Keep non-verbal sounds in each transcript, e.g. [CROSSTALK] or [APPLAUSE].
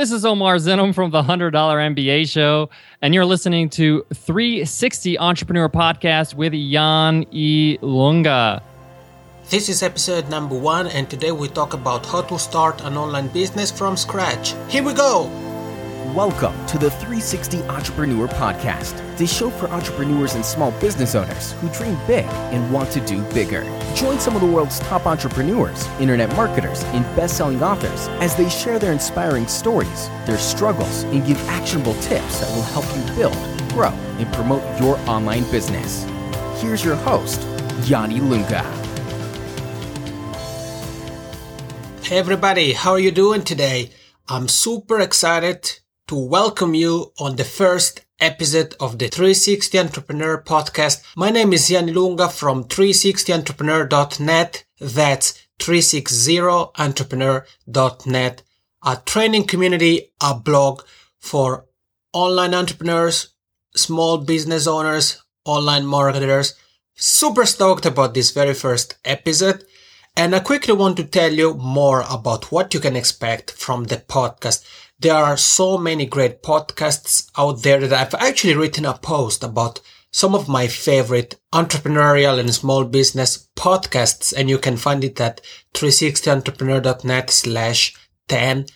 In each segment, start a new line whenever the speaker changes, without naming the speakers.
This is Omar Zenhom from the $100 MBA Show, and you're listening to 360 Entrepreneur Podcast with Jan E. Lunga.
This is episode number one, and today we talk about how to start an online business from scratch. Here we go!
Welcome to the 360 Entrepreneur Podcast, the show for entrepreneurs and small business owners who dream big and want to do bigger. Join some of the world's top entrepreneurs, internet marketers, and best selling authors as they share their inspiring stories, their struggles, and give actionable tips that will help you build, grow, and promote your online business. Here's your host, Yann Ilunga.
Hey, everybody, how are you doing today? I'm super excited to welcome you on the first episode of the 360 Entrepreneur podcast. My name is Yann Ilunga from 360entrepreneur.net. That's 360entrepreneur.net, a training community, a blog for online entrepreneurs, small business owners, online marketers. Super stoked about this very first episode. And I quickly want to tell you more about what you can expect from the podcast. There are so many great podcasts out there that I've actually written a post about some of my favorite entrepreneurial and small business podcasts. And you can find it at 360entrepreneur.net slash 10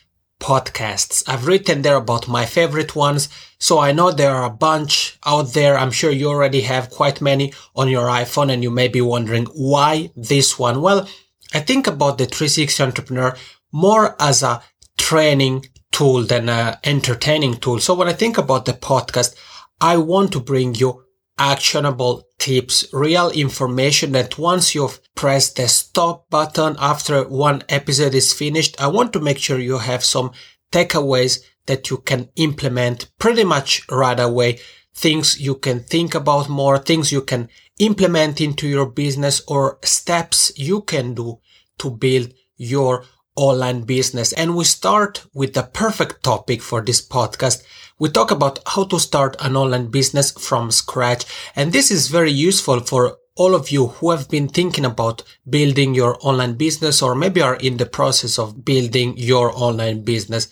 podcasts. I've written there about my favorite ones. So I know there are a bunch out there. I'm sure you already have quite many on your iPhone and you may be wondering why this one? Well, I think about the 360 entrepreneur more as a training tool than an entertaining tool. So when I think about the podcast, I want to bring you actionable tips, real information that once you've pressed the stop button after one episode is finished, I want to make sure you have some takeaways that you can implement pretty much right away. Things you can think about more, things you can implement into your business or steps you can do to build your online business. And we start with the perfect topic for this podcast. We talk about how to start an online business from scratch. And this is very useful for all of you who have been thinking about building your online business or maybe are in the process of building your online business.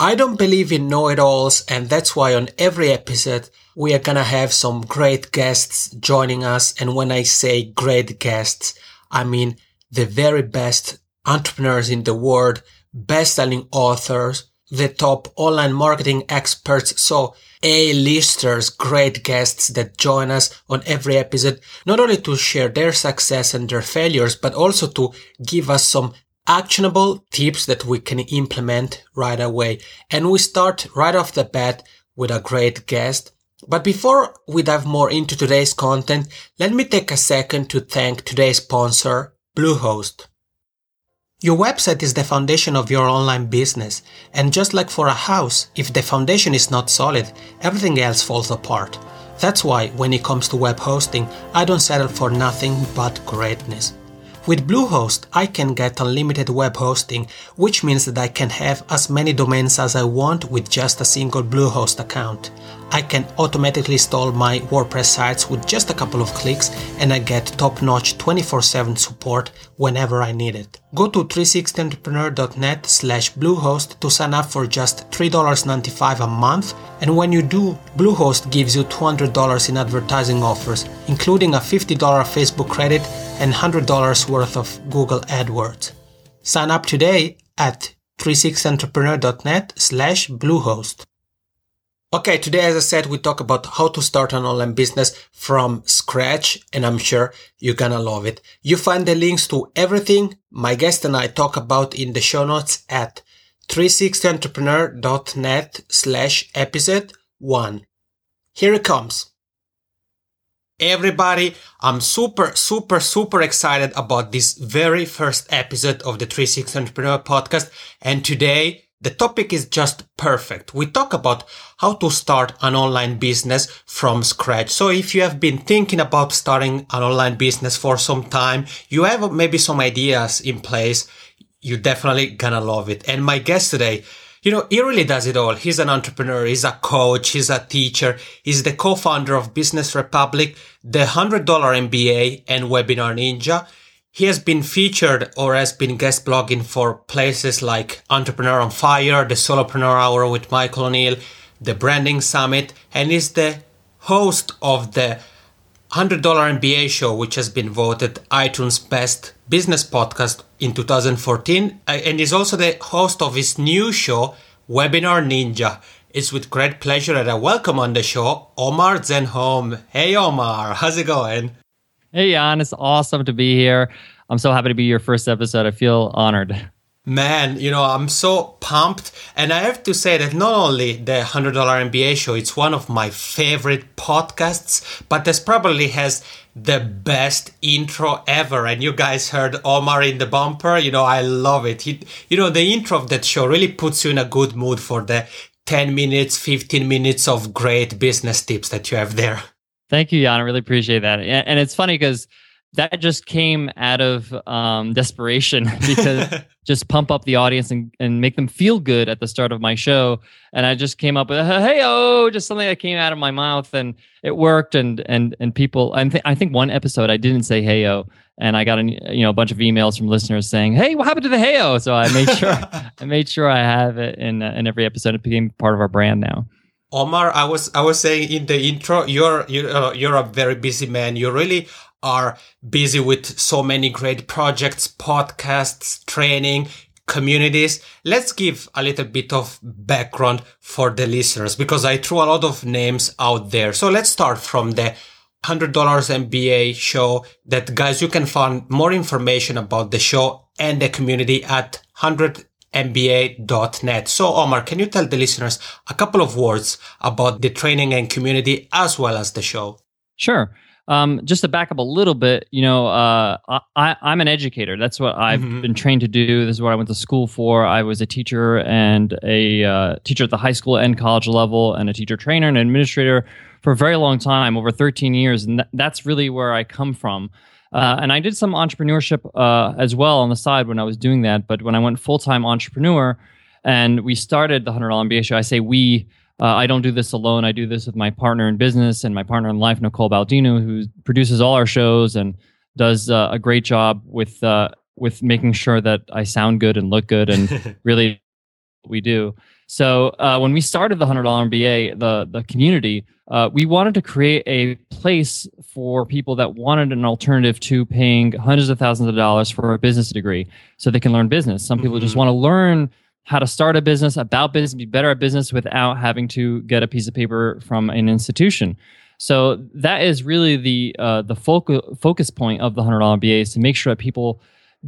I don't believe in know-it-alls and that's why on every episode we are gonna have some great guests joining us. And when I say great guests, I mean the very best entrepreneurs in the world, best-selling authors, the top online marketing experts. So A-listers, great guests that join us on every episode, not only to share their success and their failures, but also to give us some actionable tips that we can implement right away. And we start right off the bat with a great guest. But before we dive more into today's content, let me take a second to thank today's sponsor, Bluehost. Your website is the foundation of your online business, and just like for a house, if the foundation is not solid, everything else falls apart. That's why, when it comes to web hosting, I don't settle for nothing but greatness. With Bluehost, I can get unlimited web hosting, which means that I can have as many domains as I want with just a single Bluehost account. I can automatically install my WordPress sites with just a couple of clicks and I get top-notch 24-7 support whenever I need it. Go to 360entrepreneur.net slash Bluehost to sign up for just $3.95 a month and when you do, Bluehost gives you $200 in advertising offers, including a $50 Facebook credit and $100 worth of Google AdWords. Sign up today at 360entrepreneur.net slash Bluehost. Okay, today, as I said, we talk about how to start an online business from scratch, and I'm sure you're gonna love it. You find the links to everything my guest and I talk about in the show notes at 360entrepreneur.net slash episode one. Here it comes. Everybody, I'm super, super, super excited about this very first episode of the 360 Entrepreneur podcast. And today, the topic is just perfect. We talk about how to start an online business from scratch. So if you have been thinking about starting an online business for some time, you have maybe some ideas in place, you're definitely gonna love it. And my guest today, you know, he really does it all. He's an entrepreneur. He's a coach. He's a teacher. He's the co-founder of Business Republic, the $100 MBA and Webinar Ninja. He has been featured or has been guest blogging for places like Entrepreneur on Fire, the Solopreneur Hour with Michael O'Neal, the Branding Summit, and is the host of the $100 MBA show, which has been voted iTunes Best Business Podcast in 2014, uh, and is also the host of his new show, Webinar Ninja. It's with great pleasure that I welcome on the show Omar Zenhom. Hey, Omar, how's it going?
Hey, Jan, it's awesome to be here. I'm so happy to be your first episode. I feel honored.
Man, you know, I'm so pumped. And I have to say that not only the $100 MBA show, it's one of my favorite podcasts, but this probably has the best intro ever. And you guys heard Omar in the bumper. You know, I love it. He, you know, the intro of that show really puts you in a good mood for the 10 minutes, 15 minutes of great business tips that you have there.
Thank you, Jan. I really appreciate that. And it's funny because that just came out of um, desperation [LAUGHS] because [LAUGHS] just pump up the audience and, and make them feel good at the start of my show. And I just came up with hey oh, just something that came out of my mouth and it worked. And and and people, I, th- I think one episode I didn't say hey oh, and I got a you know a bunch of emails from listeners saying hey what happened to the hey oh? So I made sure [LAUGHS] I made sure I have it in uh, in every episode. It became part of our brand now.
Omar, I was I was saying in the intro, you're you're uh, you're a very busy man. You really are busy with so many great projects, podcasts, training, communities. Let's give a little bit of background for the listeners because I threw a lot of names out there. So let's start from the $100 MBA show that guys, you can find more information about the show and the community at 100mba.net. So Omar, can you tell the listeners a couple of words about the training and community as well as the show?
Sure. Um, just to back up a little bit, you know, uh, I, am an educator. That's what I've mm-hmm. been trained to do. This is what I went to school for. I was a teacher and a uh, teacher at the high school and college level, and a teacher trainer and administrator for a very long time, over 13 years, and th- that's really where I come from. Uh, and I did some entrepreneurship uh, as well on the side when I was doing that. But when I went full time entrepreneur, and we started the Hundred Dollar MBA show, I say we uh, I don't do this alone. I do this with my partner in business and my partner in life, Nicole Baldinu, who produces all our shows and does uh, a great job with uh, with making sure that I sound good and look good, and [LAUGHS] really we do. So uh, when we started the hundred dollar MBA, the the community, uh, we wanted to create a place for people that wanted an alternative to paying hundreds of thousands of dollars for a business degree, so they can learn business. Some people mm-hmm. just want to learn how to start a business, about business, be better at business without having to get a piece of paper from an institution. So that is really the uh, the focal focus point of the hundred dollar MBA is to make sure that people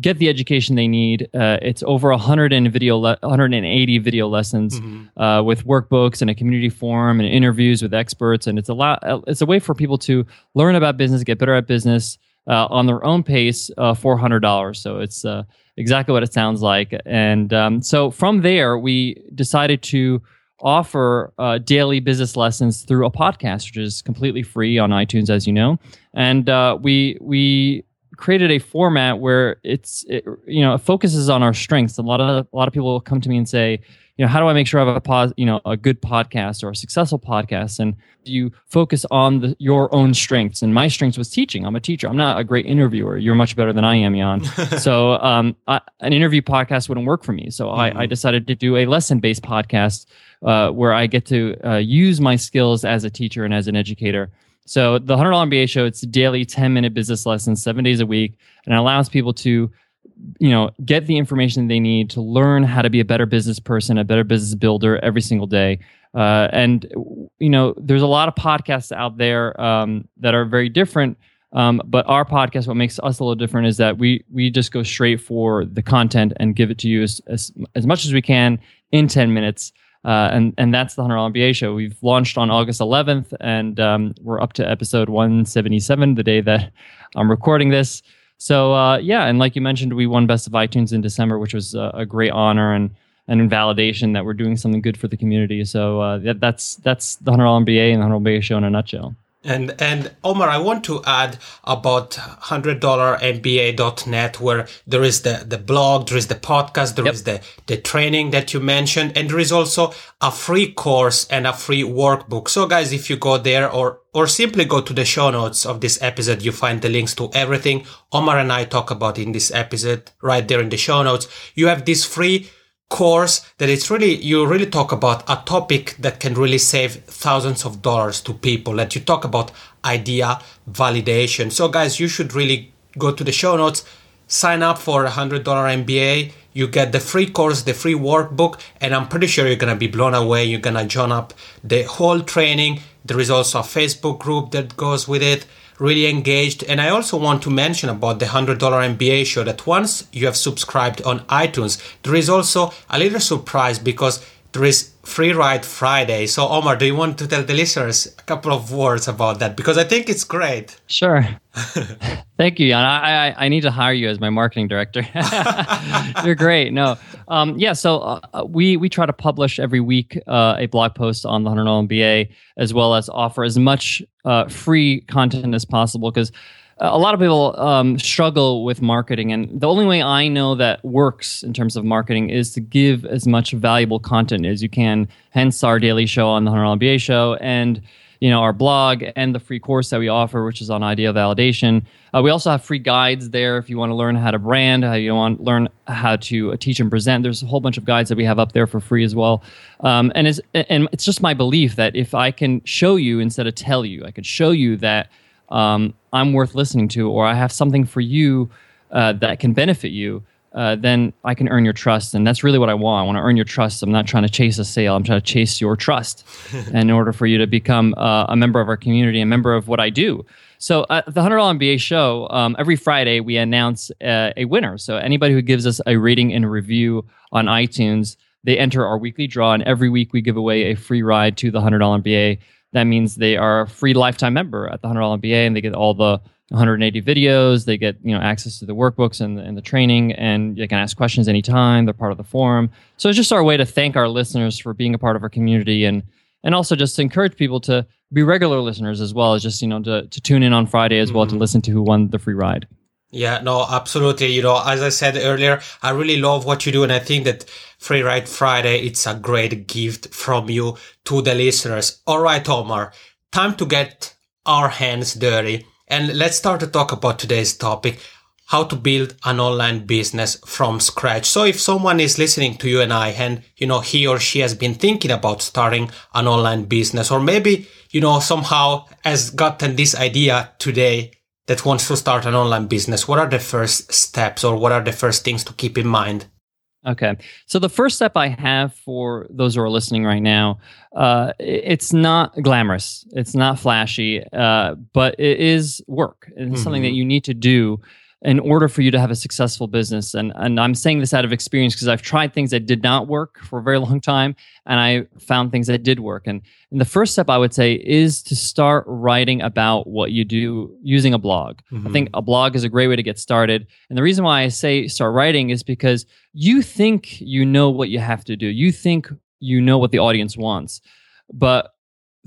get the education they need. Uh, it's over 100 and video le- 180 video lessons mm-hmm. uh, with workbooks and a community forum and interviews with experts, and it's a lot. It's a way for people to learn about business, get better at business uh, on their own pace uh, for hundred dollars. So it's uh, exactly what it sounds like. And um, so from there, we decided to offer uh, daily business lessons through a podcast, which is completely free on iTunes, as you know. And uh, we we created a format where it's it, you know it focuses on our strengths. A lot of a lot of people will come to me and say, you know, how do I make sure I have a pos- you know a good podcast or a successful podcast? And you focus on the, your own strengths. And my strengths was teaching. I'm a teacher. I'm not a great interviewer. You're much better than I am, Jan. [LAUGHS] so um, I, an interview podcast wouldn't work for me. So mm-hmm. I, I, mm-hmm. decided to do a lesson based podcast uh, where I get to uh, use my skills as a teacher and as an educator. So the $100 MBA show, it's daily 10 minute business lessons, seven days a week, and it allows people to you know get the information they need to learn how to be a better business person a better business builder every single day. Uh, and you know there's a lot of podcasts out there um, that are very different. Um, but our podcast what makes us a little different is that we we just go straight for the content and give it to you as, as, as much as we can in 10 minutes uh, and and that's the Hundred MBA show. We've launched on August 11th, and um, we're up to episode 177, the day that [LAUGHS] I'm recording this. So uh, yeah, and like you mentioned, we won Best of iTunes in December, which was uh, a great honor and and validation that we're doing something good for the community. So uh, that, that's that's the Hundred MBA and the Hundred MBA show in a nutshell.
And and Omar, I want to add about $100mba.net where there is the, the blog, there is the podcast, there yep. is the, the training that you mentioned, and there is also a free course and a free workbook. So guys, if you go there or or simply go to the show notes of this episode, you find the links to everything Omar and I talk about in this episode right there in the show notes. You have this free course that it's really you really talk about a topic that can really save thousands of dollars to people that you talk about idea validation. So guys you should really go to the show notes sign up for a hundred dollar mba you get the free course the free workbook and i'm pretty sure you're gonna be blown away you're gonna join up the whole training. There is also a facebook group that goes with it really engaged. And I also want to mention about the $100 MBA show that once you have subscribed on iTunes, there is also a little surprise because there is Free Ride Friday. So, Omar, do you want to tell the listeners a couple of words about that? Because I think it's great.
Sure. [LAUGHS] Thank you, Jan. I, I, I, need to hire you as my marketing director. [LAUGHS] You're great. No, um, yeah. So uh, we we try to publish every week uh, a blog post on the Hundred MBA, as well as offer as much uh, free content as possible because a lot of people um, struggle with marketing, and the only way I know that works in terms of marketing is to give as much valuable content as you can. Hence, our daily show on the Hundred MBA show, and you know our blog and the free course that we offer, which is on idea validation. Uh, we also have free guides there if you want to learn how to brand, how you want to learn how to uh, teach and present. There's a whole bunch of guides that we have up there for free as well. Um, and it's and it's just my belief that if I can show you instead of tell you, I could show you that um, I'm worth listening to, or I have something for you uh, that can benefit you, uh, then I can earn your trust. And that's really what I want. I want to earn your trust. I'm not trying to chase a sale. I'm trying to chase your trust [LAUGHS] in order for you to become uh, a member of our community, a member of what I do. So at the $100 MBA show, um, every Friday we announce uh, a winner. So anybody who gives us a rating and a review on iTunes, they enter our weekly draw. And every week we give away a free ride to the $100 MBA that means they are a free lifetime member at the $100 MBA and they get all the 180 videos. They get you know access to the workbooks and the, and the training, and they can ask questions anytime. They're part of the forum. So it's just our way to thank our listeners for being a part of our community, and and also just to encourage people to be regular listeners as well as just you know to, to tune in on Friday as well mm-hmm. to listen to who won the free ride.
Yeah, no, absolutely. You know, as I said earlier, I really love what you do. And I think that Free Ride Friday, it's a great gift from you to the listeners. All right, Omar, time to get our hands dirty. And let's start to talk about today's topic, how to build an online business from scratch. So if someone is listening to you and I and, you know, he or she has been thinking about starting an online business or maybe, you know, somehow has gotten this idea today that wants to start an online business, what are the first steps or what are the first things to keep in mind?
Okay. So the first step I have for those who are listening right now, uh, it's not glamorous, it's not flashy, uh, but it is work. It's mm-hmm. something that you need to do in order for you to have a successful business. And, and I'm saying this out of experience because I've tried things that did not work for a very long time and I found things that did work. And, and the first step I would say is to start writing about what you do using a blog. Mm-hmm. I think a blog is a great way to get started. And the reason why I say start writing is because you think you know what you have to do, you think you know what the audience wants. But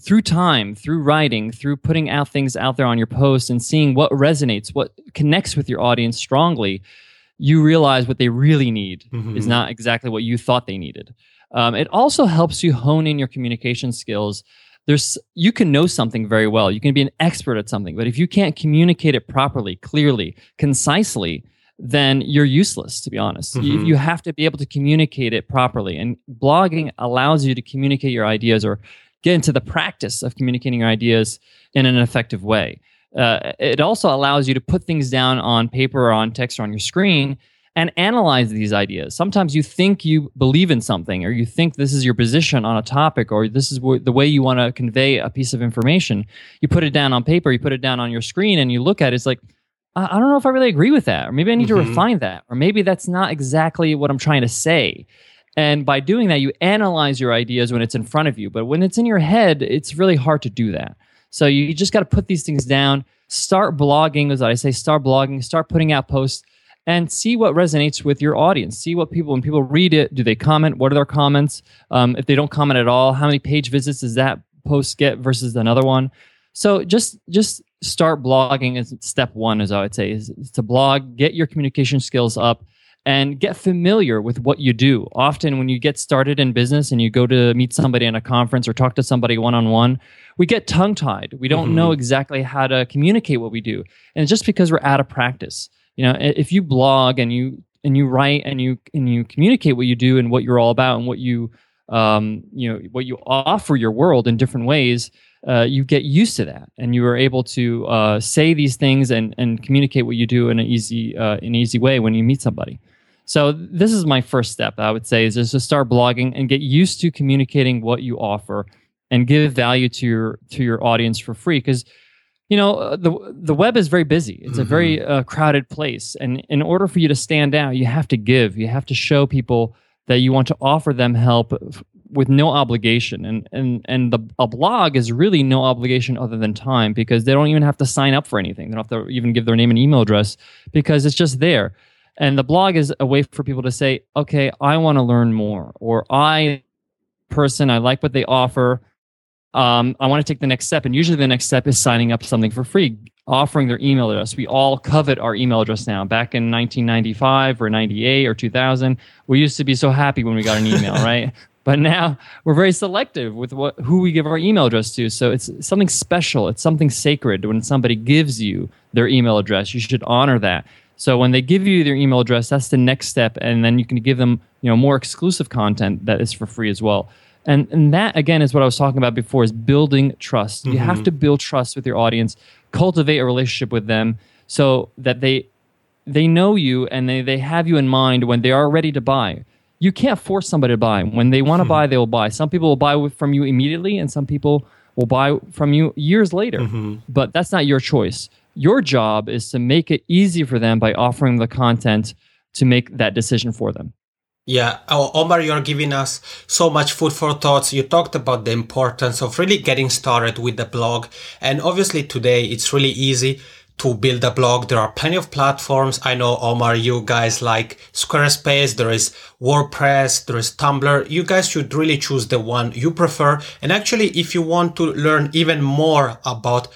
through time, through writing, through putting out things out there on your posts and seeing what resonates, what connects with your audience strongly, you realize what they really need mm-hmm. is not exactly what you thought they needed. Um, it also helps you hone in your communication skills. There's you can know something very well, you can be an expert at something, but if you can't communicate it properly, clearly, concisely, then you're useless. To be honest, mm-hmm. you, you have to be able to communicate it properly, and blogging allows you to communicate your ideas or get into the practice of communicating your ideas in an effective way. Uh, it also allows you to put things down on paper or on text or on your screen and analyze these ideas. Sometimes you think you believe in something, or you think this is your position on a topic, or this is the way you want to convey a piece of information. You put it down on paper, you put it down on your screen, and you look at it. It's like, I, I don't know if I really agree with that, or maybe I need mm-hmm. to refine that, or maybe that's not exactly what I'm trying to say. And by doing that, you analyze your ideas when it's in front of you. But when it's in your head, it's really hard to do that. So you just got to put these things down, start blogging, as I say, start blogging, start putting out posts, and see what resonates with your audience. See what people, when people read it, do they comment? What are their comments? Um, if they don't comment at all, how many page visits does that post get versus another one? So just just start blogging is step one, as I would say, is, is to blog, get your communication skills up, and get familiar with what you do. Often, when you get started in business and you go to meet somebody in a conference or talk to somebody one on one, we get tongue tied. We don't mm-hmm. know exactly how to communicate what we do, and it's just because we're out of practice. You know, if you blog and you and you write and you and you communicate what you do and what you're all about and what you um, you know what you offer your world in different ways uh, you get used to that and you are able to uh, say these things and, and communicate what you do in an easy uh, an easy way when you meet somebody so this is my first step, I would say, is just to start blogging and get used to communicating what you offer and give value to your to your audience for free. Because you know uh, the the web is very busy. It's mm-hmm. a very mm-hmm. uh, crowded place. And in order for you to stand out you have to give. You have to show people that you want to offer them help with no obligation. And and and the a blog is really no obligation other than time because they don't even have to sign up for anything. They don't have to even give their name and email address because it's just there and the blog is a way for people to say, okay, I want to learn more, or I person, I like what they offer. Um, I want to take the next step. And usually the next step is signing up something for free, offering their email address. We all covet our email address now. Back in 1995 or 98 or 2000, we used to be so happy when we got an email, [LAUGHS] right? But now we're very selective with what who we give our email address to. So it's something special. It's something sacred when somebody gives you their email address. You should honor that. So when they give you their email address, that's the next step, and then you can give them you know more exclusive content that is for free as well. And and that again is what I was talking about before is building trust. Mm-hmm. You have to build trust with your audience, cultivate a relationship with them so that they they know you and they, they have you in mind when they are ready to buy. You can't force somebody to buy. When they want to hmm. buy, they will buy. Some people will buy from you immediately, and some people will buy from you years later. Mm-hmm. But that's not your choice. Your job is to make it easy for them by offering the content to make that decision for them.
Yeah, oh, Omar, you're giving us so much food for thoughts. You talked about the importance of really getting started with the blog. And obviously today it's really easy to build a blog. There are plenty of platforms. I know, Omar, you guys like Squarespace. There is WordPress. There is Tumblr. You guys should really choose the one you prefer. And actually, if you want to learn even more about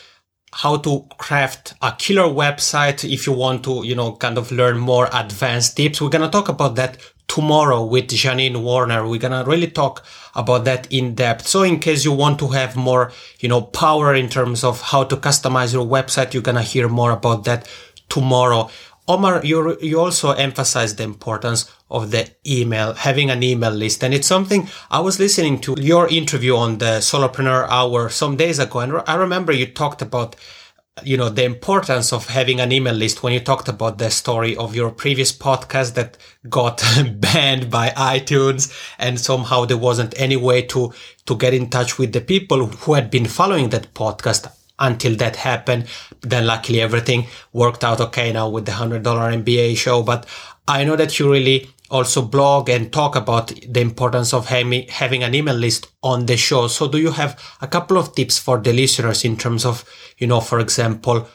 how to craft a killer website if you want to, you know, kind of learn more advanced tips. We're going to talk about that tomorrow with Janine Warner. We're going to really talk about that in depth. So in case you want to have more, you know, power in terms of how to customize your website, you're going to hear more about that tomorrow. Omar, you you also emphasized the importance of the email, having an email list, and it's something I was listening to your interview on the Solopreneur Hour some days ago, and I remember you talked about you know the importance of having an email list when you talked about the story of your previous podcast that got [LAUGHS] banned by iTunes and somehow there wasn't any way to to get in touch with the people who had been following that podcast until that happened. Then luckily everything worked out okay now with the $100 MBA show. But I know that you really also blog and talk about the importance of having an email list on the show. So do you have a couple of tips for the listeners in terms of, you know, for example,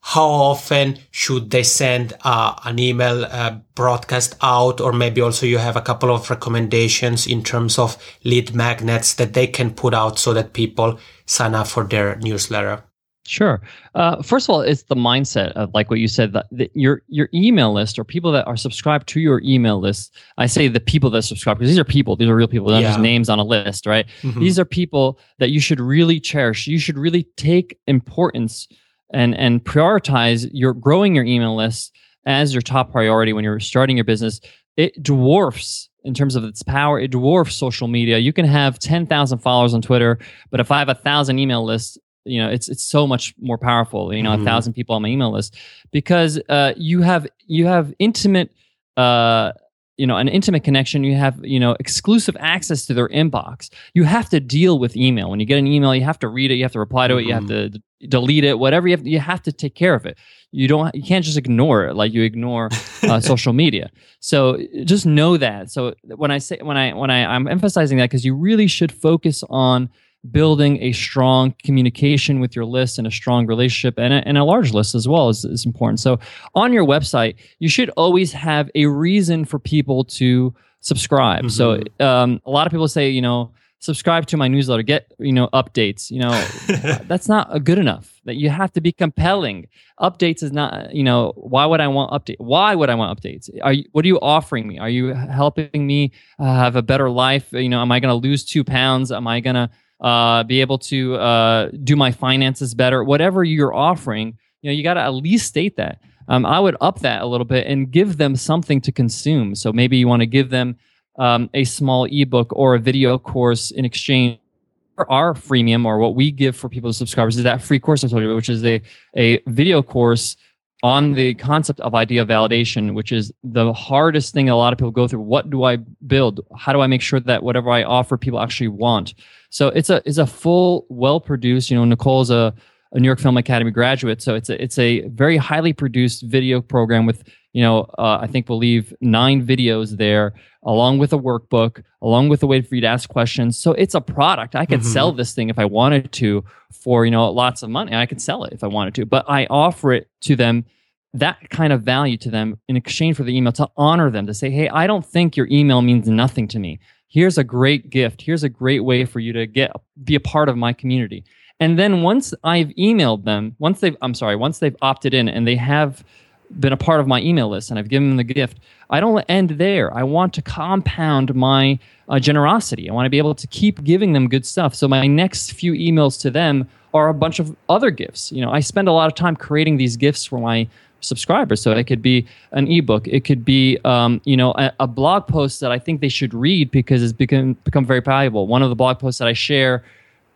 how often should they send uh, an email uh, broadcast out or maybe also you have a couple of recommendations in terms of lead magnets that they can put out so that people sign up for their newsletter
Sure. Uh, first of all, it's the mindset of like what you said that, that, your your email list or people that are subscribed to your email list. I say the people that subscribe because these are people. These are real people. They're yeah. not just names on a list, right? Mm-hmm. These are people that you should really cherish. You should really take importance and and prioritize your growing your email list as your top priority when you're starting your business. It dwarfs in terms of its power. It dwarfs social media. You can have ten thousand followers on Twitter, but if I have a thousand email lists, you know it's it's so much more powerful you know mm-hmm. a thousand people on my email list because uh, you have you have intimate uh, you know an intimate connection. You have you know exclusive access to their inbox. You have to deal with email. When you get an email you have to read it. You have to reply to mm-hmm. it. You have to d- delete it. Whatever you have you have to take care of it. You don't you can't just ignore it like you ignore uh, [LAUGHS] social media. So just know that. So when i say when i when i i'm emphasizing that because you really should focus on building a strong communication with your list and a strong relationship and a, and a large list as well is, is important. So on your website, you should always have a reason for people to subscribe. Mm-hmm. So um, a lot of people say, you know, subscribe to my newsletter, get you know updates. You know, [LAUGHS] that's not good enough. That you have to be compelling. Updates is not. You know, why would I want update? Why would I want updates? Are you, what are you offering me? Are you helping me uh, have a better life? You know, am I going to lose two pounds? Am I going to uh, be able to uh, do my finances better? Whatever you're offering, you know, you got to at least state that. Um, I would up that a little bit and give them something to consume. So maybe you want to give them um, a small ebook or a video course in exchange for our freemium or what we give for people to subscribers is that free course I told you, about which is a, a video course on the concept of idea validation, which is the hardest thing a lot of people go through. What do I build? How do I make sure that whatever I offer people actually want? So it's a it's a full, well produced. You know, Nicole's a a New York Film Academy graduate. So it's a, it's a very highly produced video program with, you know, uh, I think we'll leave nine videos there, along with a workbook, along with a way for you to ask questions. So it's a product. I could mm-hmm. sell this thing if I wanted to for, you know, lots of money. I could sell it if I wanted to, but I offer it to them that kind of value to them in exchange for the email to honor them to say hey i don't think your email means nothing to me here's a great gift here's a great way for you to get be a part of my community and then once I've emailed them, once they've, I'm sorry, once they've opted in and they have been a part of my email list and I've given them the gift, I don't end there. I want to compound my uh, generosity. I want to be able to keep giving them good stuff. So my next few emails to them are a bunch of other gifts. You know, I spend a lot of time creating these gifts for my subscribers. So it could be an ebook, it could be um, you know a, a, blog post that I think they should read because it's become become very valuable. One of the blog posts that I share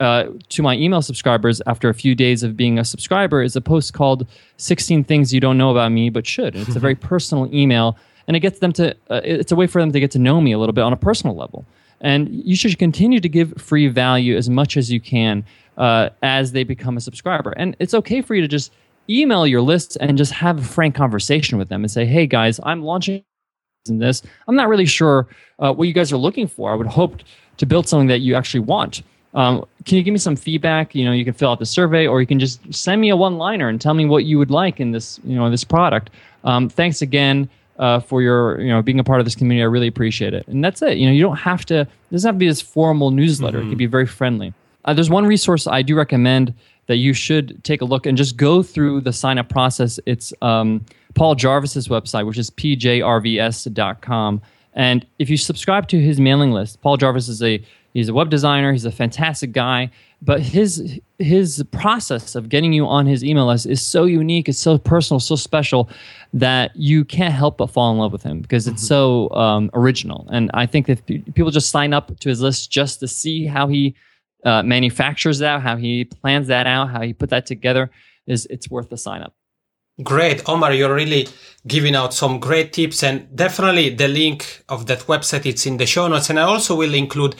uh, to my email subscribers after a few days of being a subscriber is a post called 16 things you don't know about me but should. And it's a very personal email and it gets them to uh, it's a way for them to get to know me a little bit on a personal level. And you should continue to give free value as much as you can uh, as they become a subscriber. And it's okay for you to just email your lists and just have a frank conversation with them and say hey guys i'm launching this i'm not really sure uh, what you guys are looking for i would hope to build something that you actually want um, can you give me some feedback? You know, you can fill out the survey, or you can just send me a one-liner and tell me what you would like in this, you know, this product. Um, thanks again uh, for your, you know, being a part of this community. I really appreciate it. And that's it. You know, you don't have to. It doesn't have to be this formal newsletter. Mm-hmm. It can be very friendly. Uh, there's one resource I do recommend that you should take a look and just go through the sign up process. It's um, Paul Jarvis's website, which is pjrvs.com. And if you subscribe to his mailing list, Paul Jarvis is a He's a web designer. He's a fantastic guy. But his his process of getting you on his email list is so unique. It's so personal, so special that you can't help but fall in love with him because it's mm-hmm. so um, original. And I think that people just sign up to his list just to see how he uh, manufactures that, how he plans that out, how he put that together, is it's worth the sign up.
Great, Omar, you're really giving out some great tips and definitely the link of that website it's in the show notes and I also will include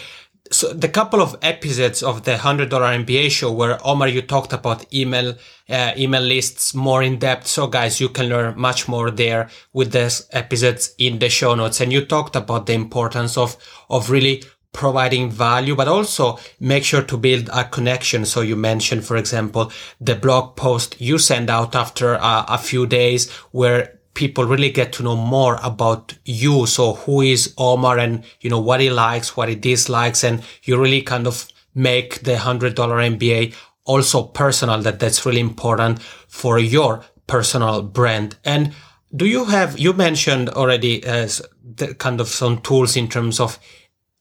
so the couple of episodes of the hundred dollar MBA show where Omar you talked about email uh, email lists more in depth. So guys, you can learn much more there with these episodes in the show notes. And you talked about the importance of of really providing value, but also make sure to build a connection. So you mentioned, for example, the blog post you send out after a, a few days where people really get to know more about you. So who is Omar and, you know, what he likes, what he dislikes, and you really kind of make the hundred dollar MBA also personal that that's really important for your personal brand. And do you have, you mentioned already uh, as the kind of some tools in terms of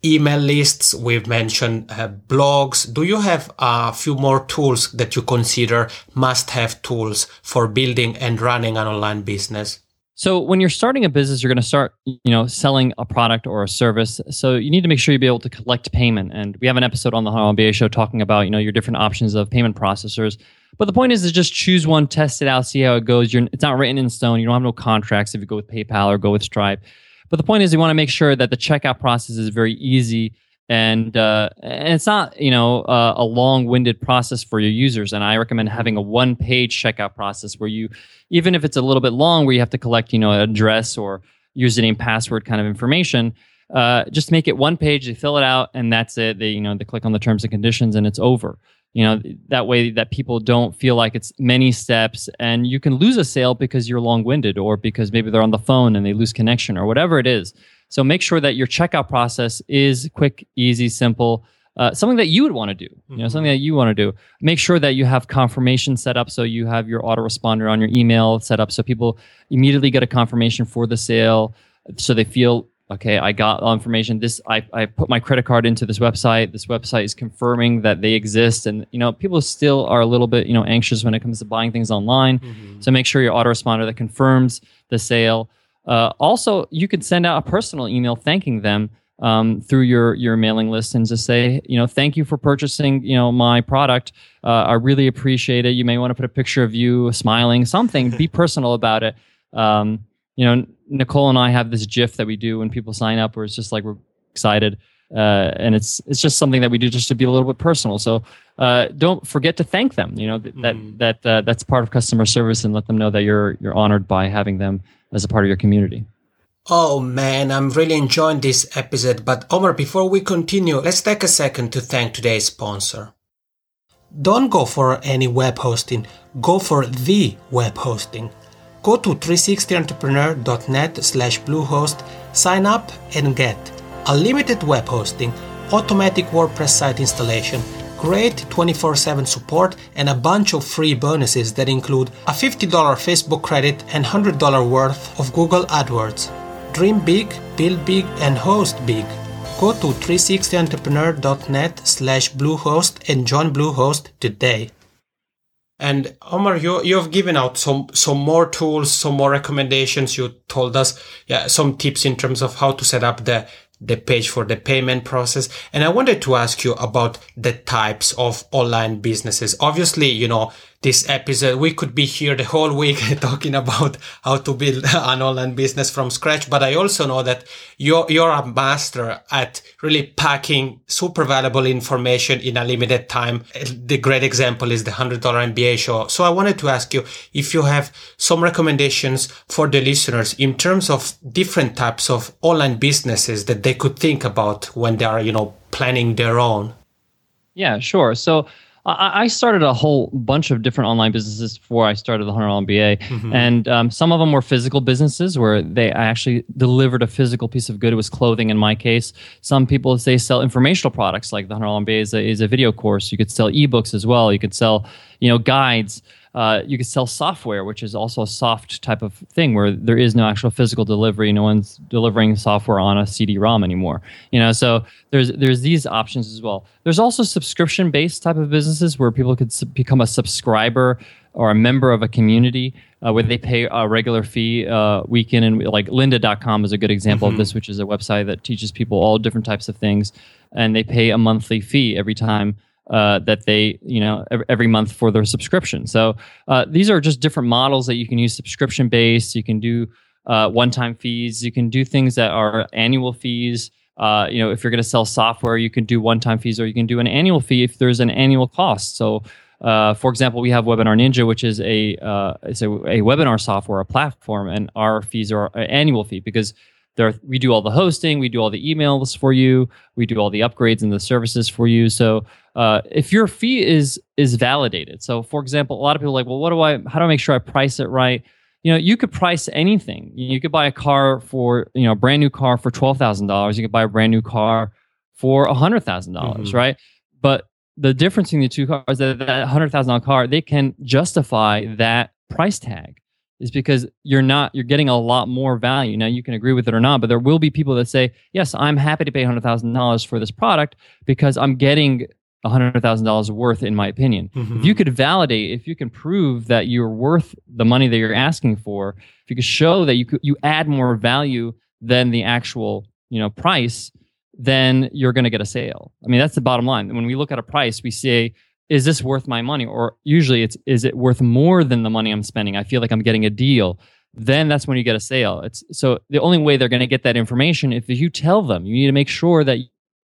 email lists. We've mentioned uh, blogs. Do you have a few more tools that you consider must have tools for building and running an online business?
So when you're starting a business, you're going to start, you know, selling a product or a service. So you need to make sure you be able to collect payment. And we have an episode on the MBA show talking about, you know, your different options of payment processors. But the point is to just choose one, test it out, see how it goes. You're, it's not written in stone. You don't have no contracts if you go with PayPal or go with Stripe. But the point is, you want to make sure that the checkout process is very easy and uh, and it's not you know uh, a long-winded process for your users. And I recommend having a one-page checkout process where you, even if it's a little bit long, where you have to collect you know address or username, password kind of information. Uh, just make it one page. They fill it out, and that's it. They you know they click on the terms and conditions, and it's over you know that way that people don't feel like it's many steps and you can lose a sale because you're long-winded or because maybe they're on the phone and they lose connection or whatever it is so make sure that your checkout process is quick easy simple uh, something that you would want to do, you know, something that you want to do. Make sure that you have confirmation set up so you have your autoresponder on your email set up so people immediately get a confirmation for the sale, so they feel okay. I got all information. This I I put my credit card into this website. This website is confirming that they exist, and you know people still are a little bit you know anxious when it comes to buying things online. So make sure your autoresponder that confirms the sale. Uh, also, you could send out a personal email thanking them um, through your your mailing list and just say, you know, thank you for purchasing, you know, my product. Uh, I really appreciate it. You may want to put a picture of you smiling, something. Be [LAUGHS] personal about it. Um, you know, Nicole and I have this GIF that we do when people sign up, where it's just like we're excited, uh, and it's it's just something that we do just to be a little bit personal. So uh, don't forget to thank them. You know th- that that uh, that's part of customer service, and let them know that you're you're honored by having them as a part of your community.
Oh man, I'm really enjoying this episode, but Omar, before we continue, let's take a second to thank today's sponsor. Don't go for any web hosting, go for the web hosting. Go to 360entrepreneur.net slash bluehost, sign up and get unlimited web hosting, automatic WordPress site installation, great 24-7 support, and a bunch of free bonuses that include a $50 Facebook credit and $100 worth of Google AdWords. Dream big, build big, and host big. Go to 360entrepreneur.net slash bluehost and join Bluehost today. And Omar, you you've given out some some more tools, some more recommendations. You told us, yeah, some tips in terms of how to set up the the page for the payment process. And I wanted to ask you about the types of online businesses. Obviously, you know, this episode, we could be here the whole week [LAUGHS] talking about how to build [LAUGHS] an online business from scratch. But I also know that you're, you're a master at really packing super valuable information in a limited time. The great example is the $100 MBA show. So I wanted to ask you if you have some recommendations for the listeners in terms of different types of online businesses that they could think about when they are, you know, planning their own.
Yeah, sure. So I started a whole bunch of different online businesses before I started the Hundred MBA, mm-hmm. and um, some of them were physical businesses where they actually delivered a physical piece of good. It was clothing in my case. Some people say sell informational products, like the Hundred MBA is a, is a video course. You could sell ebooks as well. You could sell, you know, guides. Uh, you could sell software, which is also a soft type of thing where there is no actual physical delivery. No one's delivering software on a CD-ROM anymore. You know, so there's there's these options as well. There's also subscription-based type of businesses where people could become a subscriber or a member of a community uh, where they pay a regular fee uh, week in and like lynda.com is a good example mm-hmm. of this which is a website that teaches people all different types of things and they pay a monthly fee every time uh, that they you know every month for their subscription. So uh, these are just different models that you can use subscription based. You can do uh, one time fees. You can do things that are annual fees. Uh, you know, if you're going to sell software, you can do one time fees, or you can do an annual fee if there's an annual cost. So. Uh, for example, we have Webinar Ninja, which is a uh, it's a, a webinar software, a platform, and our fees are an annual fee because there we do all the hosting, we do all the emails for you, we do all the upgrades and the services for you. So uh, if your fee is is validated, so for example, a lot of people are like, well, what do I? How do I make sure I price it right? You know, you could price anything. You could buy a car for you know a brand new car for twelve thousand dollars. You could buy a brand new car for a hundred thousand mm-hmm. dollars, right? But the difference between the two cars is that that hundred thousand dollar car they can justify that price tag is because you're not you're getting a lot more value. Now you can agree with it or not, but there will be people that say, "Yes, I'm happy to pay hundred thousand dollars for this product because I'm getting hundred thousand dollars worth." In my opinion, mm-hmm. if you could validate, if you can prove that you're worth the money that you're asking for, if you could show that you could, you add more value than the actual you know price, then you're going to get a sale. I mean, that's the bottom line. When we look at a price, we say is this worth my money? Or usually it's, is it worth more than the money I'm spending? I feel like I'm getting a deal. Then that's when you get a sale. It's so the only way they're going to get that information if you tell them. You need to make sure that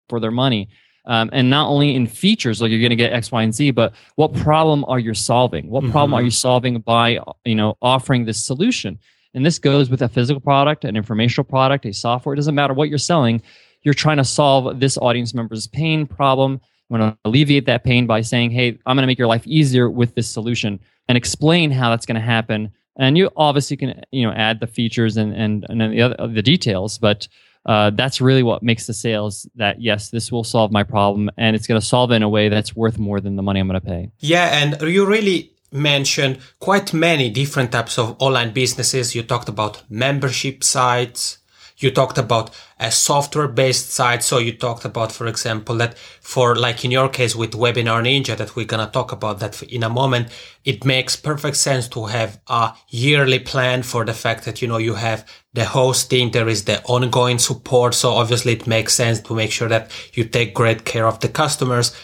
for their money, um, and not only in features like you're going to get X, Y, and Z, but what problem are you solving? What mm-hmm. problem are you solving by you know offering this solution? And this goes with a physical product, an informational product, a software. It doesn't matter what you're selling. You're trying to solve this audience member's pain problem I'm going to alleviate that pain by saying, hey, I'm going to make your life easier with this solution and explain how that's going to happen. And you obviously can, you know, add the features and and, and the other the details, but uh, that's really what makes the sales that yes this will solve my problem and it's going to solve it in a way that's worth more than the money i'm going to pay
yeah and you really mentioned quite many different types of online businesses you talked about membership sites you talked about a software based site. So you talked about, for example, that for like in your case with Webinar Ninja that we're going to talk about that in a moment, it makes perfect sense to have a yearly plan for the fact that, you know, you have the hosting, there is the ongoing support. So obviously it makes sense to make sure that you take great care of the customers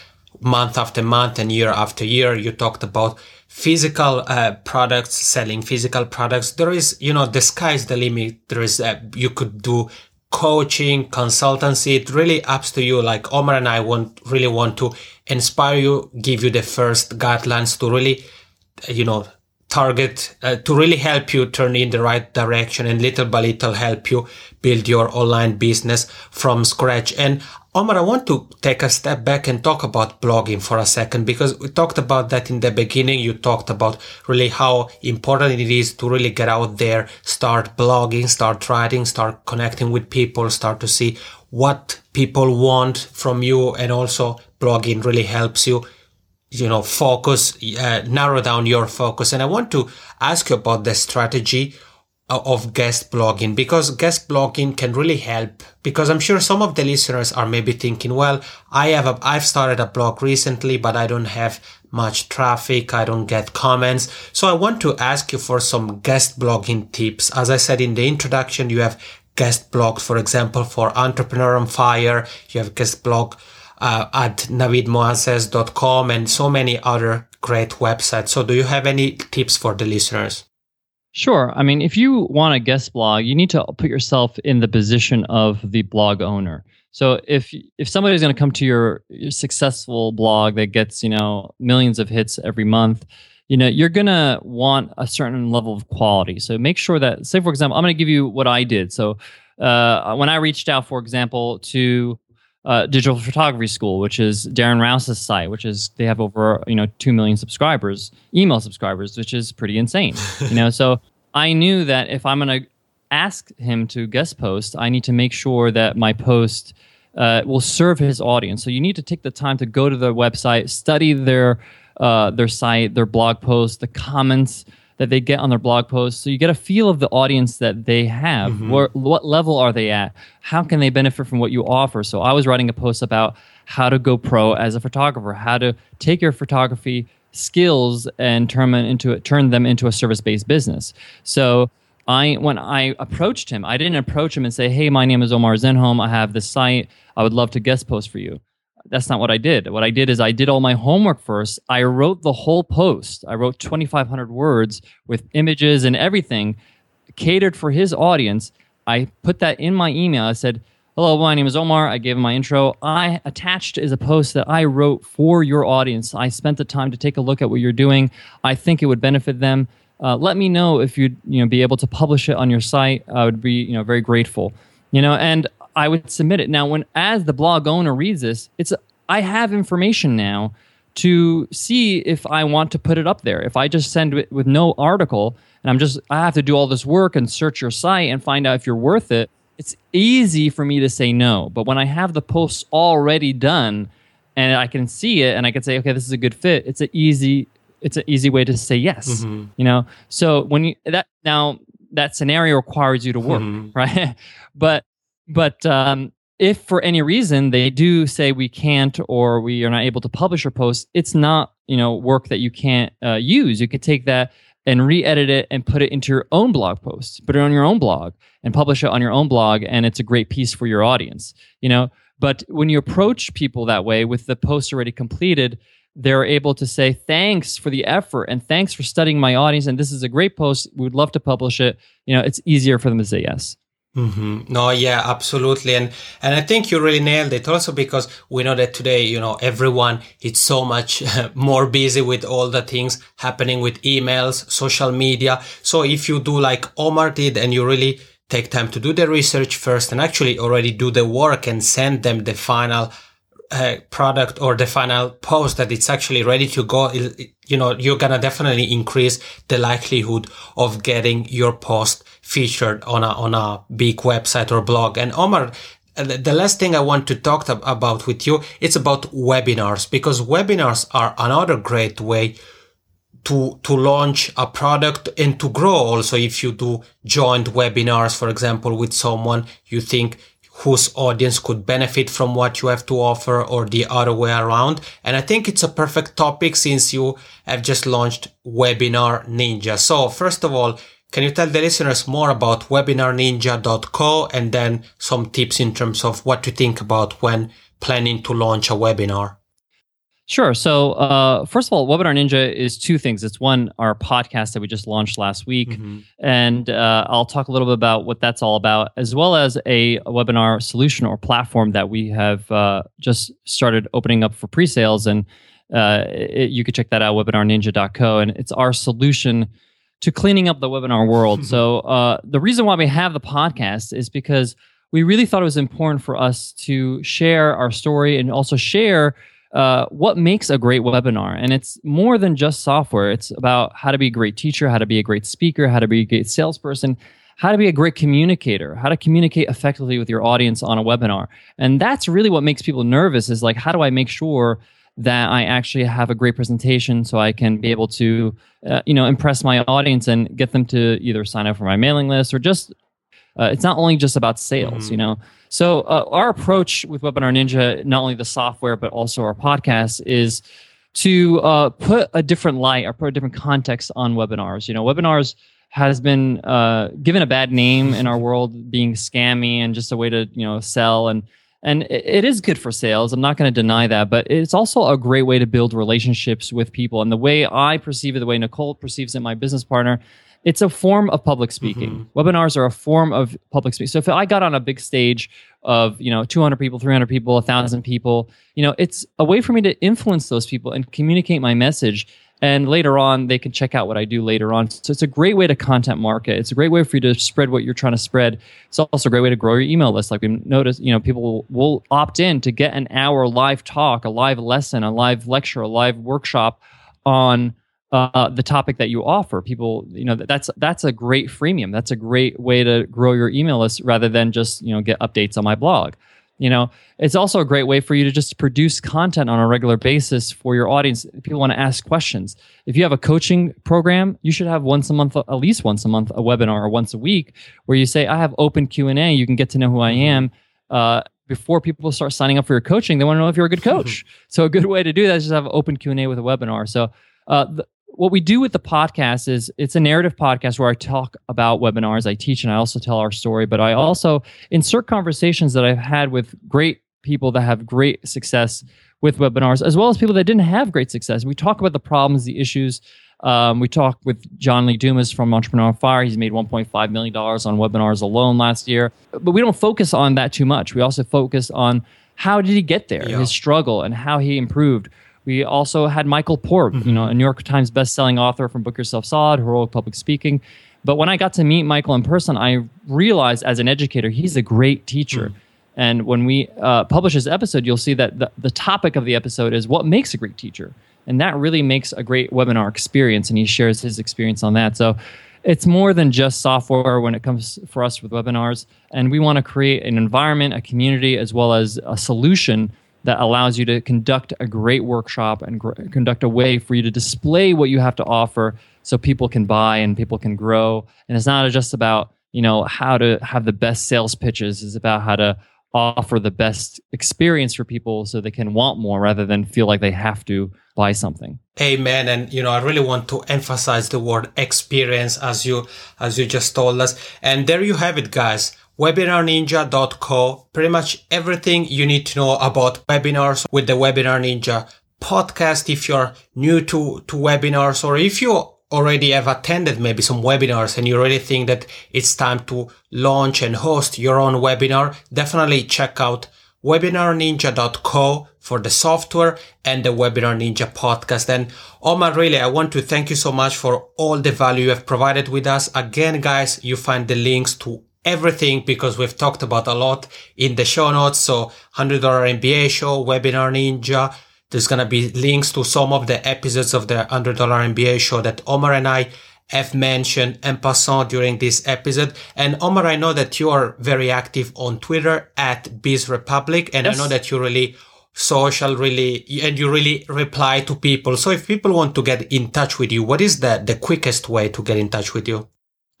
month after month and year after year. You talked about physical uh, products, selling physical products. There is, you know, the sky's the limit. There is, uh, you could do coaching, consultancy. It really up to you. Like Omar and I want, really want to inspire you, give you the first guidelines to really, you know, target uh, to really help you turn in the right direction and little by little help you build your online business from scratch. And Omar, I want to take a step back and talk about blogging for a second because we talked about that in the beginning. You talked about really how important it is to really get out there, start blogging, start writing, start connecting with people, start to see what people want from you. And also blogging really helps you, you know, focus, uh, narrow down your focus. And I want to ask you about the strategy of guest blogging because guest blogging can really help because I'm sure some of the listeners are maybe thinking, well, I have a, I've started a blog recently, but I don't have much traffic. I don't get comments. So I want to ask you for some guest blogging tips. As I said in the introduction, you have guest blogs, for example, for Entrepreneur on Fire. You have guest blog uh, at navidmoazzez.com and so many other great websites. So do you have any tips for the listeners?
Sure. I mean, if you want a guest blog, you need to put yourself in the position of the blog owner. So if if somebody's going to come to your, your successful blog that gets you know millions of hits every month, you know you're going to want a certain level of quality. So make sure that, say for example, I'm going to give you what I did. So uh, when I reached out, for example, to uh, digital photography school, which is Darren Rowse's site, which is they have over you know two million subscribers, email subscribers, which is pretty insane. you know, [LAUGHS] so I knew that if I'm going to ask him to guest post, I need to make sure that my post uh, will serve his audience. So you need to take the time to go to their website, study their uh, their site, their blog posts, the comments that they get on their blog posts. So you get a feel of the audience that they have. Mm-hmm. Where, what level are they at? How can they benefit from what you offer? So I was writing a post about how to go pro as a photographer, how to take your photography skills and turn them into turn them into a service based business. So I when I approached him, I didn't approach him and say, "Hey, my name is Omar Zenhom. I have this site. I would love to guest post for you." That's not what I did. What I did is I did all my homework first. I wrote the whole post. I wrote 2,500 words with images and everything catered for his audience. I put that in my email. I said, Hello, my name is Omar. I gave him my intro. I attached is a post that I wrote for your audience. I spent the time to take a look at what you're doing. I think it would benefit them. Uh, let me know if you'd you know be able to publish it on your site. I would be you know very grateful. You know, and I would submit it. Now, when as the blog owner reads this, it's I have information now to see if I want to put it up there. If I just send it with no article and I'm just I have to do all this work and search your site and find out if you're worth it, it's easy for me to say no. But when I have the posts already done and I can see it and I can say, okay, this is a good fit, it's an easy it's an easy way to say yes. Mm-hmm. You know? So when you that now that scenario requires you to work, mm-hmm. right? [LAUGHS] but but um, if for any reason they do say we can't or we are not able to publish your post, it's not you know work that you can't uh, use. You could take that and re-edit it and put it into your own blog post, put it on your own blog and publish it on your own blog, and it's a great piece for your audience. You know, but when you approach people that way with the post already completed, they're able to say thanks for the effort and thanks for studying my audience and this is a great post we would love to publish it you know it's easier for them to say yes
Mm-hmm. No, yeah, absolutely, and and I think you really nailed it. Also, because we know that today, you know, everyone is so much [LAUGHS] more busy with all the things happening with emails, social media. So if you do like Omar did, and you really take time to do the research first, and actually already do the work and send them the final product or the final post that it's actually ready to go, you know, you're going to definitely increase the likelihood of getting your post featured on a, on a big website or blog. And Omar, uh, the last thing I want to talk about with you, it's about webinars because webinars are another great way to, to launch a product and to grow also if you do joint webinars, for example, with someone you think whose audience could benefit from what you have to offer or the other way around. And I think it's a perfect topic since you have just launched Webinar Ninja. So first of all, can you tell the listeners more about webinarninja.co and then some tips in terms of what to think about when planning to launch a webinar?
Sure. So, uh, first of all, Webinar Ninja is two things. It's one, our podcast that we just launched last week. Mm-hmm. And uh, I'll talk a little bit about what that's all about, as well as a, a webinar solution or platform that we have uh, just started opening up for pre sales. And uh, it, you can check that out, webinarninja.co. And it's our solution to cleaning up the webinar world. [LAUGHS] so, uh, the reason why we have the podcast is because we really thought it was important for us to share our story and also share uh, what makes a great webinar. And it's more than just software. It's about how to be a great teacher, how to be a great speaker, how to be a great salesperson, how to be a great communicator, how to communicate effectively with your audience on a webinar. And that's really what makes people nervous is like, how do I make sure that I actually have a great presentation so I can be able to, uh, you know, impress my audience and get them to either sign up for my mailing list or just, uh, it's not only just about sales, mm-hmm. you know. So uh, our approach with Webinar Ninja, not only the software but also our podcast, is to uh, put a different light or put a different context on webinars. You know, webinars has been uh, given a bad name in our world, being scammy and just a way to you know sell and and it is good for sales. I'm not going to deny that, but it's also a great way to build relationships with people. And the way I perceive it, the way Nicole perceives it, my business partner, it's a form of public speaking. Mm-hmm. Webinars are a form of public speaking. So if I got on a big stage of, you know, 200 people, 300 people, 1000 people, you know, it's a way for me to influence those people and communicate my message. And later on, they can check out what I do later on. So it's a great way to content market. It's a great way for you to spread what you're trying to spread. It's also a great way to grow your email list. Like we noticed, you know, people will, will opt in to get an hour live talk, a live lesson, a live lecture, a live workshop on uh, the topic that you offer. People, you know, that's that's a great freemium. That's a great way to grow your email list rather than just you know get updates on my blog. You know, it's also a great way for you to just produce content on a regular basis for your audience. People want to ask questions. If you have a coaching program, you should have once a month, at least once a month, a webinar or once a week where you say, "I have open Q and A. You can get to know who I am." Uh, before people start signing up for your coaching, they want to know if you're a good coach. so a good way to do that is just have open Q and A with a webinar. So uh, the, what we do with the podcast is it's a narrative podcast where I talk about webinars, I teach, and I also tell our story. But I also insert conversations that I've had with great people that have great success with webinars, as well as people that didn't have great success. We talk about the problems, the issues. Um, we talked with John Lee Dumas from Entrepreneur on Fire. He's made $1.5 million on webinars alone last year. But we don't focus on that too much. We also focus on how did he get there, yeah. his struggle, and how he improved. We also had Michael Port, mm-hmm. you know, a New York Times best-selling author from Book Yourself Solid, Heroic Public Speaking. But when I got to meet Michael in person, I realized as an educator, he's a great teacher. Mm. And when we uh, publish this episode, you'll see that the, the topic of the episode is what makes a great teacher. And that really makes a great webinar experience. And he shares his experience on that. So it's more than just software when it comes for us with webinars. And we want to create an environment, a community, as well as a solution that allows you to conduct a great workshop and gr- conduct a way for you to display what you have to offer so people can buy and people can grow. And it's not just about you know how to have the best sales pitches. It's about how to offer the best experience for people so they can want more rather than feel like they have to buy something.
Amen. And you know i really want to emphasize the word experience as you as you just told us. And there you have it guys webinarninja.co. Pretty much everything you need to know about webinars with the Webinar Ninja podcast. If you're new to, to webinars or if you already have attended maybe some webinars and you already think that it's time to launch and host your own webinar, definitely check out webinarninja.co for the software and the Webinar Ninja podcast. And Omar, really, I want to thank you so much for all the value you have provided with us. Again, guys, you find the links to everything because we've talked about a lot in the show notes. So $100 MBA show, webinar ninja. There's going to be links to some of the episodes of the $100 MBA show that Omar and I have mentioned en passant during this episode. And Omar, I know that you are very active on Twitter at Biz Republic, and yes. I know that you really social really and you really reply to people so if people want to get in touch with you what is the the quickest way to get in touch with you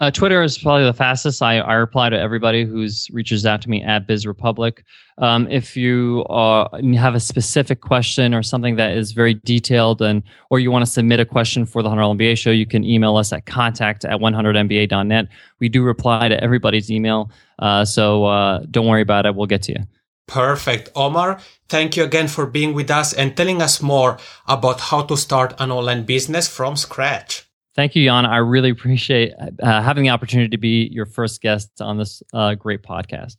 uh, Twitter is probably the fastest. I, I reply to everybody who's reaches out to me at Biz Republic. Um, if you uh, have a specific question or something that is very detailed, and or you want to submit a question for the 100 MBA show, you can email us at contact at 100mba.net. We do reply to everybody's email, uh, so uh, don't worry about it. We'll get to you.
Perfect. Omar, thank you again for being with us and telling us more about how to start an online business from scratch.
Thank you, Yann. I really appreciate uh, having the opportunity to be your first guest on this uh, great podcast.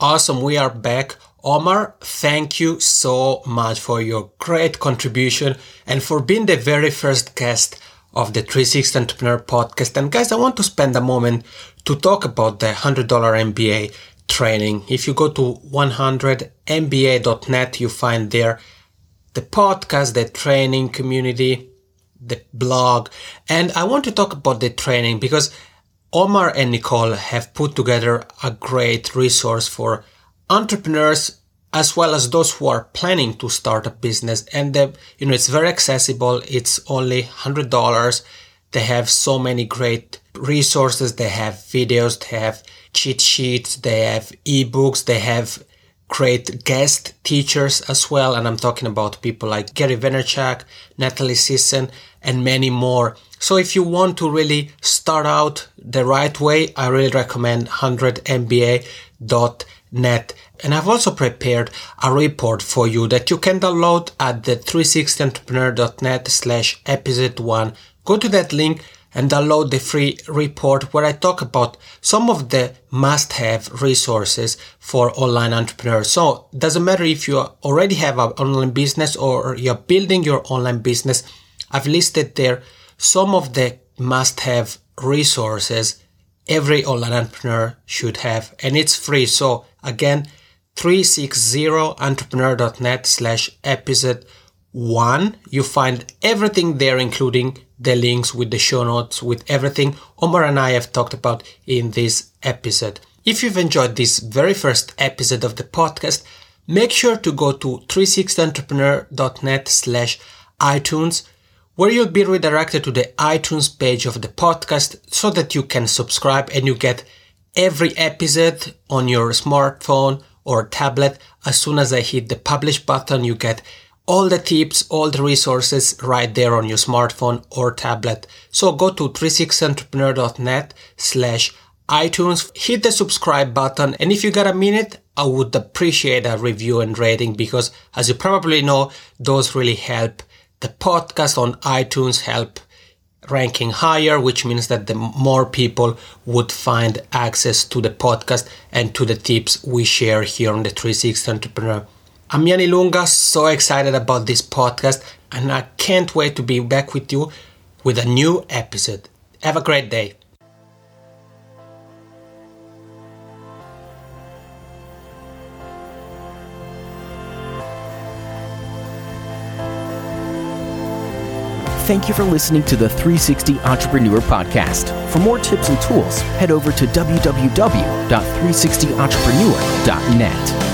Awesome. We are back. Omar, thank you so much for your great contribution and for being the very first guest of the 360 Entrepreneur podcast. And guys, I want to spend a moment to talk about the $100 MBA training. If you go to 100mba.net, you find there the podcast, the training community, the blog. And I want to talk about the training because Omar and Nicole have put together a great resource for entrepreneurs as well as those who are planning to start a business. And the, you know, it's very accessible. It's only hundred dollars. They have so many great resources. They have videos. They have cheat sheets. They have ebooks. They have great guest teachers as well. And I'm talking about people like Gary Vaynerchuk, Natalie Sisson, and many more. So if you want to really start out the right way, I really recommend 100mba.net. And I've also prepared a report for you that you can download at the 360entrepreneur.net slash episode one. Go to that link and download the free report where I talk about some of the must have resources for online entrepreneurs. So it doesn't matter if you already have an online business or you're building your online business I've listed there some of the must have resources every online entrepreneur should have and it's free. So again, 360entrepreneur.net slash episode one. You find everything there, including the links with the show notes, with everything Omar and I have talked about in this episode. If you've enjoyed this very first episode of the podcast, make sure to go to 360entrepreneur.net slash iTunes where you'll be redirected to the iTunes page of the podcast so that you can subscribe and you get every episode on your smartphone or tablet. As soon as I hit the publish button, you get all the tips, all the resources right there on your smartphone or tablet. So go to 36entrepreneur.net slash iTunes, hit the subscribe button, and if you got a minute, I would appreciate a review and rating because as you probably know, those really help the podcast on iTunes help ranking higher, which means that the more people would find access to the podcast and to the tips we share here on the 360 Entrepreneur. I'm Yann Ilunga, so excited about this podcast, and I can't wait to be back with you with a new episode. Have a great day.
Thank you for listening to the 360 Entrepreneur Podcast. For more tips and tools, head over to www.360entrepreneur.net.